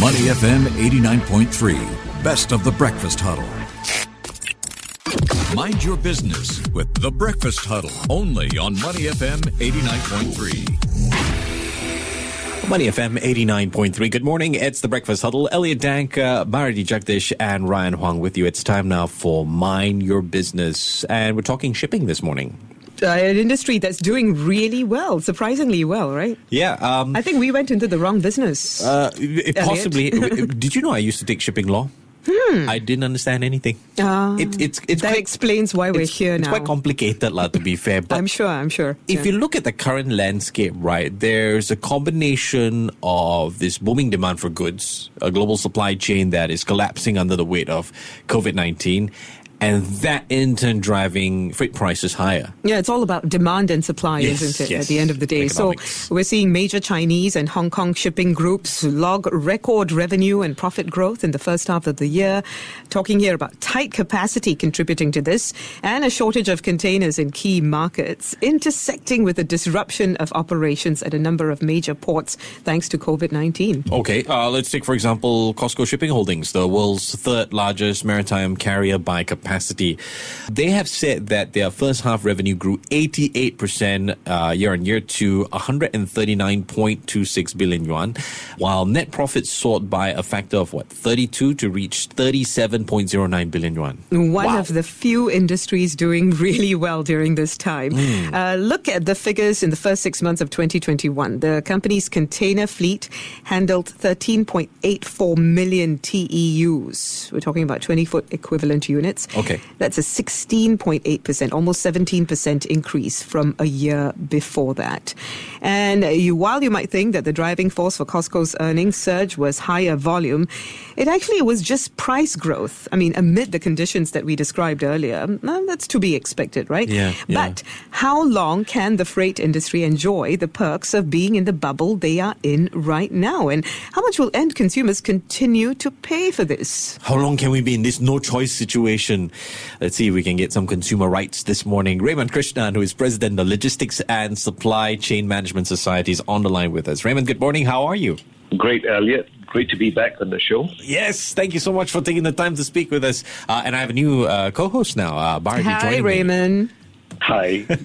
Money FM 89.3, best of the breakfast huddle. Mind your business with the breakfast huddle only on Money FM 89.3. Money FM 89.3. Good morning. It's the Breakfast Huddle. Elliot Dank, uh, Bharati Jagdish, and Ryan Huang with you. It's time now for Mind Your Business. And we're talking shipping this morning. Uh, an industry that's doing really well, surprisingly well, right? Yeah. Um, I think we went into the wrong business. uh, possibly. did you know I used to take shipping law? I didn't understand anything. Ah, it, it's it's that quite, explains why we're it's, here it's now. quite complicated, lah, to be fair. But I'm sure, I'm sure. if Yeah. you look at the current landscape, right, there's a combination of this booming demand for goods, a global supply chain that is collapsing under the weight of COVID 19, and that in turn driving freight prices higher. Yeah, it's all about demand and supply, Yes, isn't it, yes. at the end of the day? Economics. So we're seeing major Chinese and Hong Kong shipping groups log record revenue and profit growth in the first half of the year. Talking here about tight capacity contributing to this and a shortage of containers in key markets, intersecting with a disruption of operations at a number of major ports thanks to COVID 19. Okay, uh, let's take, for example, COSCO Shipping Holdings, the world's third largest maritime carrier by capacity. They have said that their first half revenue grew 88% uh, year on year to 139.26 billion yuan, while net profits soared by a factor of what, 32 to reach 37.09 billion yuan. One Wow. of the few industries doing really well during this time. Hmm. Uh, look at the figures in the first six months of 2021. The company's container fleet handled 13.84 million TEUs. We're talking about 20 foot equivalent units. Okay. That's a 16.8%, almost 17% increase from a year before that. And you, while you might think that the driving force for COSCO's earnings surge was higher volume, it actually was just price growth. I mean, amid the conditions that we described earlier, that's to be expected, right? Yeah, yeah. But how long can the freight industry enjoy the perks of being in the bubble they are in right now? And how much will end consumers continue to pay for this? How long can we be in this no choice situation? Let's see if we can get some consumer rights this morning. Raymond Krishnan, who is president of Logistics and Supply Chain Management Society, is on the line with us. Raymond, good morning. How are you? Great, Elliot. Great to be back on the show. Yes, thank you so much for taking the time to speak with us. Uh, and I have a new uh, co-host now, uh, Bharati, Hi, Raymond. me. Hi.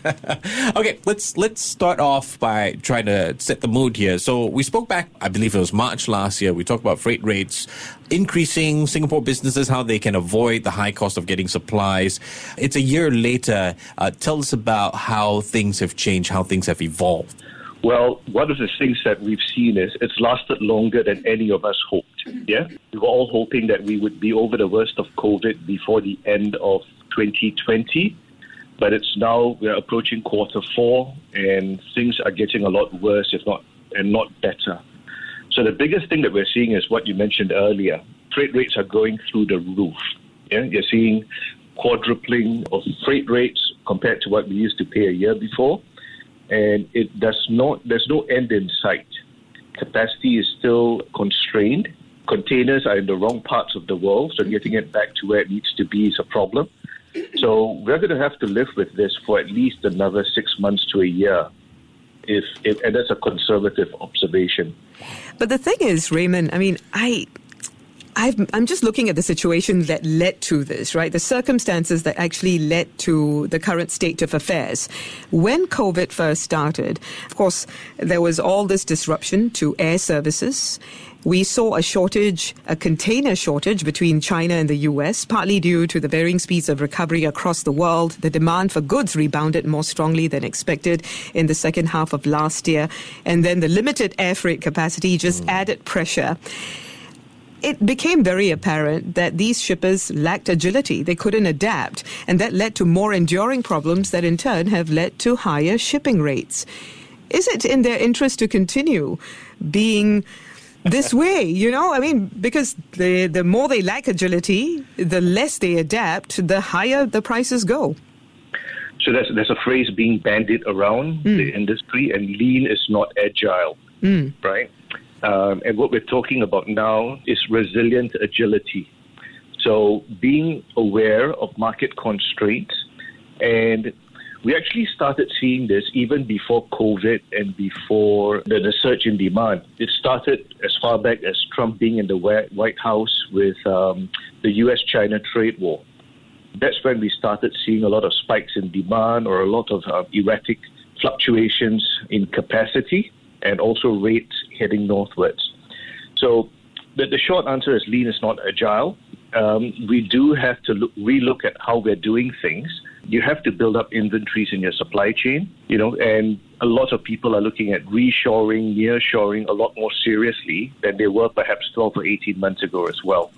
Okay, let's let's start off by trying to set the mood here. So we spoke back, I believe it was March last year. We talked about freight rates increasing, Singapore businesses how they can avoid the high cost of getting supplies. It's a year later. Uh, tell us about how things have changed, how things have evolved. well, one of the things that we've seen is it's lasted longer than any of us hoped. Yeah? We were all hoping that we would be over the worst of COVID before the end of 2020. But it's now, we're approaching quarter four, and things are getting a lot worse, if not, and not better. So the biggest thing that we're seeing is what you mentioned earlier. Freight rates are going through the roof. Yeah, you're seeing quadrupling of freight rates compared to what we used to pay a year before, and it does not. There's no end in sight. Capacity is still constrained. Containers are in the wrong parts of the world, so getting it back to where it needs to be is a problem. So we're going to have to live with this for at least another six months to a year. If, if and that's a conservative observation. But the thing is, Raymond, I mean, I. I've, I'm just looking at the situation that led to this, right? The circumstances that actually led to the current state of affairs. When COVID first started, of course, there was all this disruption to air services. We saw a shortage, a container shortage between China and the US, partly due to the varying speeds of recovery across the world. The demand for goods rebounded more strongly than expected in the second half of last year. And then the limited air freight capacity just mm. added pressure it became very apparent that these shippers lacked agility. They couldn't adapt. And that led to more enduring problems that in turn have led to higher shipping rates. Is it in their interest to continue being this way? You know, I mean, because the, the more they lack agility, the less they adapt, the higher the prices go. So there's there's a phrase being bandied around the hmm. industry, and lean is not agile, hmm. right? Um, and what we're talking about now is resilient agility. So being aware of market constraints, and We actually started seeing this even before COVID and before the, the surge in demand. It started as far back as Trump being in the White House with um, the US China trade war. That's when we started seeing a lot of spikes in demand or a lot of uh, erratic fluctuations in capacity and also rates heading northwards. So the, the short answer is lean is not agile. Um, we do have to look, relook at how we're doing things. You have to build up inventories in your supply chain, you know, and a lot of people are looking at reshoring, nearshoring a lot more seriously than they were perhaps 12 or 18 months ago as well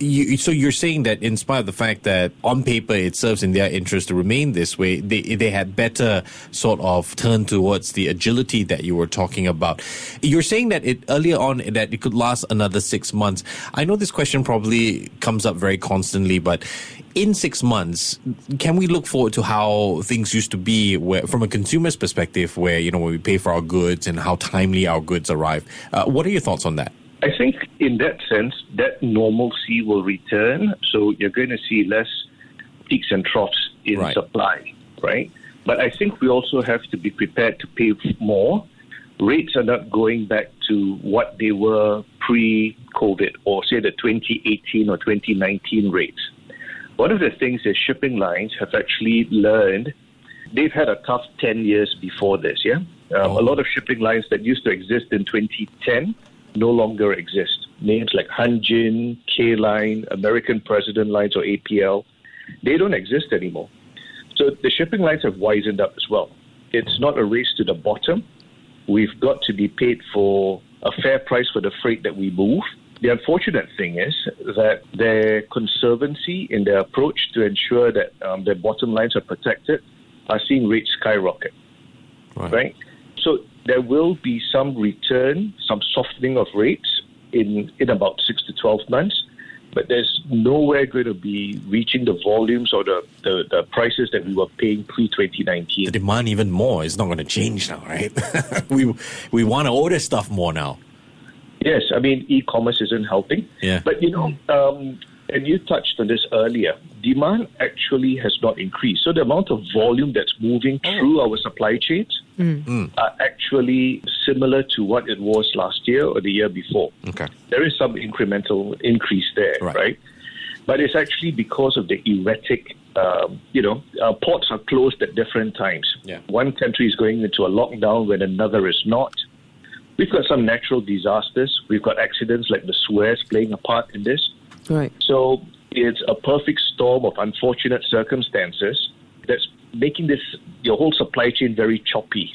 you, so you're saying that in spite of the fact that on paper it serves in their interest to remain this way, they they had better sort of turn towards the agility that you were talking about. You're saying that it earlier on that it could last another six months. I know this question probably comes up very constantly, but in six months, can we look forward to how things used to be where, from a consumer's perspective, where you know when we pay for our goods and how timely our goods arrive? Uh, what are your thoughts on that? I think in that sense, that normalcy will return. So you're going to see less peaks and troughs in right. supply, right? But I think we also have to be prepared to pay more. Rates are not going back to what they were pre COVID or say the 2018 or 2019 rates. One of the things that shipping lines have actually learned, they've had a tough 10 years before this, yeah? Um, oh. A lot of shipping lines that used to exist in 2010 no longer exist. Names like Hanjin, K Line, American President Lines, or APL, they don't exist anymore. So the shipping lines have wisened up as well. It's not a race to the bottom. We've got to be paid for a fair price for the freight that we move. The unfortunate thing is that their conservancy in their approach to ensure that um, their bottom lines are protected are seeing rates skyrocket. Right. right? So there will be some return, some softening of rates in, in about six to 12 months, but there's nowhere going to be reaching the volumes or the, the, the prices that we were paying pre 2019. The demand even more is not going to change now, right? we, we want to order stuff more now. Yes, I mean, e commerce isn't helping. Yeah. But, you know, um, and you touched on this earlier, demand actually has not increased. So the amount of volume that's moving oh. through our supply chains mm. are actually similar to what it was last year or the year before. Okay. There is some incremental increase there, right? right? But it's actually because of the erratic, um, you know, uh, ports are closed at different times. Yeah. One country is going into a lockdown when another is not. We've got some natural disasters. We've got accidents like the Suez playing a part in this. Right. So it's a perfect storm of unfortunate circumstances that's making this your whole supply chain very choppy.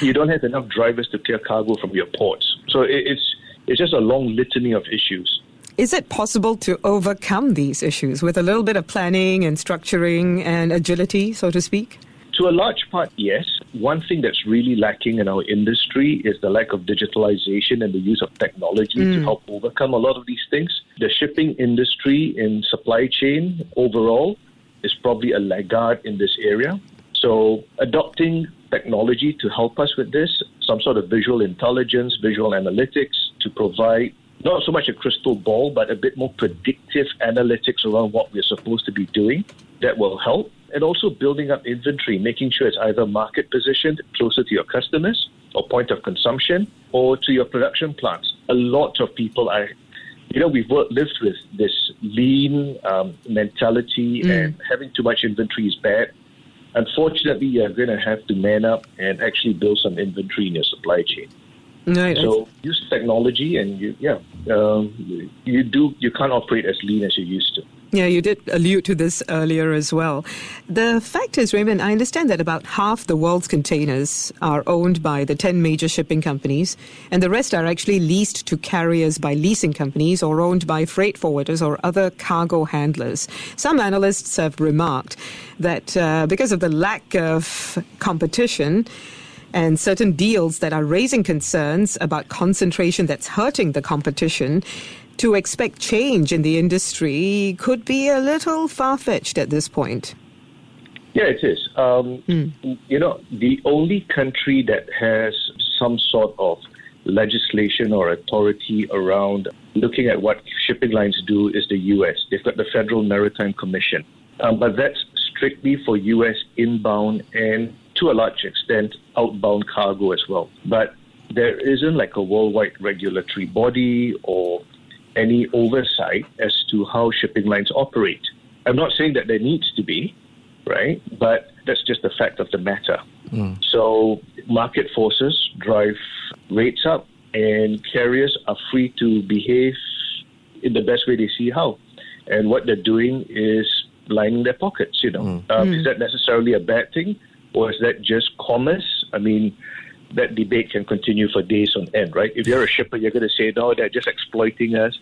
You don't have enough drivers to clear cargo from your ports. So it's it's just a long litany of issues. Is it possible to overcome these issues with a little bit of planning and structuring and agility, so to speak? To a large part, yes. One thing that's really lacking in our industry is the lack of digitalization and the use of technology mm. to help overcome a lot of these things. The shipping industry in supply chain overall is probably a laggard in this area. So, adopting technology to help us with this, some sort of visual intelligence, visual analytics to provide not so much a crystal ball, but a bit more predictive analytics around what we're supposed to be doing, that will help and also building up inventory, making sure it's either market positioned closer to your customers or point of consumption or to your production plants. A lot of people are, you know, we've worked, lived with this lean um, mentality mm. and having too much inventory is bad. Unfortunately, you're going to have to man up and actually build some inventory in your supply chain. Right. So use technology, and you, yeah, um, you do. You can't operate as lean as you used to. Yeah, you did allude to this earlier as well. The fact is, Raymond, I understand that about half the world's containers are owned by the 10 major shipping companies, and the rest are actually leased to carriers by leasing companies or owned by freight forwarders or other cargo handlers. Some analysts have remarked that uh, because of the lack of competition, and certain deals that are raising concerns about concentration that's hurting the competition, to expect change in the industry could be a little far fetched at this point. Yeah, it is. Um, mm. You know, the only country that has some sort of legislation or authority around looking at what shipping lines do is the U.S. They've got the Federal Maritime Commission. Um, but that's strictly for U.S. inbound and to a large extent outbound cargo as well. But there isn't like a worldwide regulatory body or any oversight as to how shipping lines operate. I'm not saying that there needs to be, right? But that's just the fact of the matter. Mm. So market forces drive rates up, and carriers are free to behave in the best way they see how. And what they're doing is lining their pockets. You know, mm. Um, mm. is that necessarily a bad thing, or is that just commerce? I mean, that debate can continue for days on end, right? If you're a shipper, you're going to say, no, they're just exploiting us.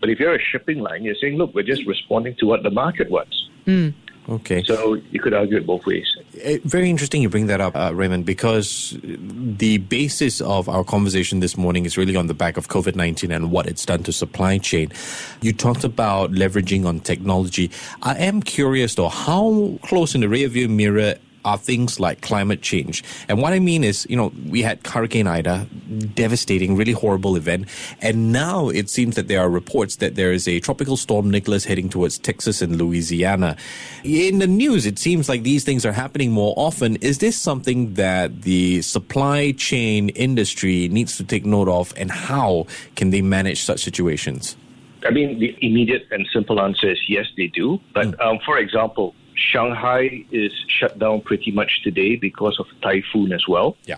But if you're a shipping line, you're saying, look, we're just responding to what the market wants. Mm. Okay. So you could argue it both ways. Uh, very interesting you bring that up, uh, Raymond, because the basis of our conversation this morning is really on the back of COVID 19 and what it's done to supply chain. You talked about leveraging on technology. I am curious, though, how close in the rearview mirror are things like climate change. And what I mean is, you know, we had Hurricane Ida, devastating, really horrible event. And now it seems that there are reports that there is a tropical storm Nicholas heading towards Texas and Louisiana. In the news, it seems like these things are happening more often. Is this something that the supply chain industry needs to take note of? And how can they manage such situations? I mean, the immediate and simple answer is yes, they do. But mm. um, for example, Shanghai is shut down pretty much today because of typhoon as well. Yeah.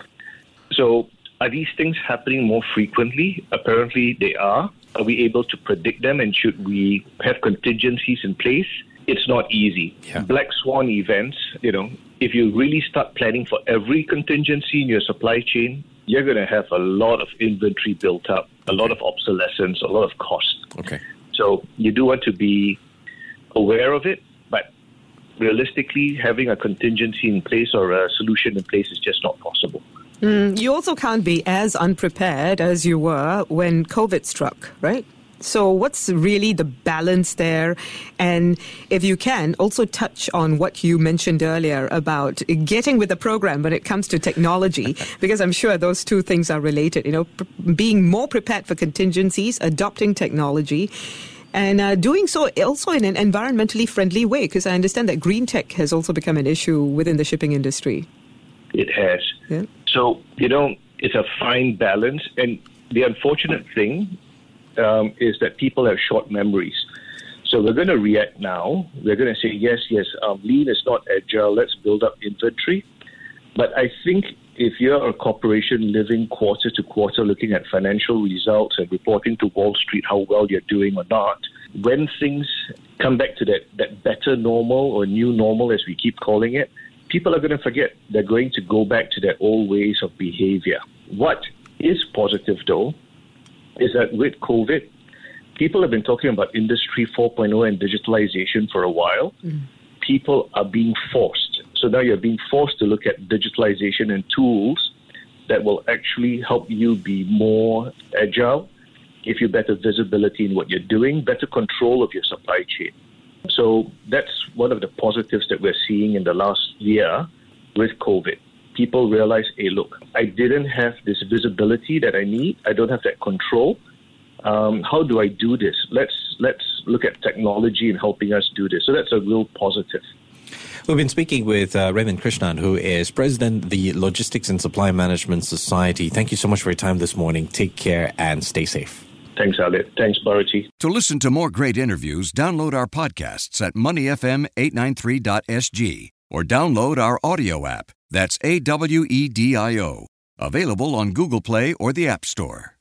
So are these things happening more frequently? Apparently they are. Are we able to predict them and should we have contingencies in place? It's not easy. Yeah. Black swan events, you know, if you really start planning for every contingency in your supply chain, you're going to have a lot of inventory built up, a lot of obsolescence, a lot of cost. Okay. So you do want to be aware of it, realistically, having a contingency in place or a solution in place is just not possible. Mm, you also can't be as unprepared as you were when COVID struck, right? So, what's really the balance there? And if you can, also touch on what you mentioned earlier about getting with the program when it comes to technology, because I'm sure those two things are related. You know, being more prepared for contingencies, adopting technology, and uh, doing so also in an environmentally friendly way, because I understand that green tech has also become an issue within the shipping industry. It has. Yeah. So, you know, it's a fine balance. And the unfortunate thing um, is that people have short memories. So we're going to react now. We're going to say, yes, yes, um, lean is not agile. Let's build up inventory. But I think if you're a corporation living quarter to quarter, looking at financial results and reporting to Wall Street how well you're doing or not, when things come back to that, that better normal or new normal, as we keep calling it, people are going to forget. They're going to go back to their old ways of behavior. What is positive, though, is that with COVID, people have been talking about Industry 4.0 and digitalization for a while. Mm. People are being forced so now you're being forced to look at digitalization and tools that will actually help you be more agile, give you better visibility in what you're doing, better control of your supply chain. So that's one of the positives that we're seeing in the last year with COVID. People realize, hey, look, I didn't have this visibility that I need. I don't have that control. Um, how do I do this? Let's let's look at technology in helping us do this. So that's a real positive. We've been speaking with uh, Raymond Krishnan, who is president of the Logistics and Supply Management Society. Thank you so much for your time this morning. Take care and stay safe. Thanks, Elliot. Thanks, Bharati. To listen to more great interviews, download our podcasts at moneyfm893.sg or download our audio app. That's A W E D I O. Available on Google Play or the App Store.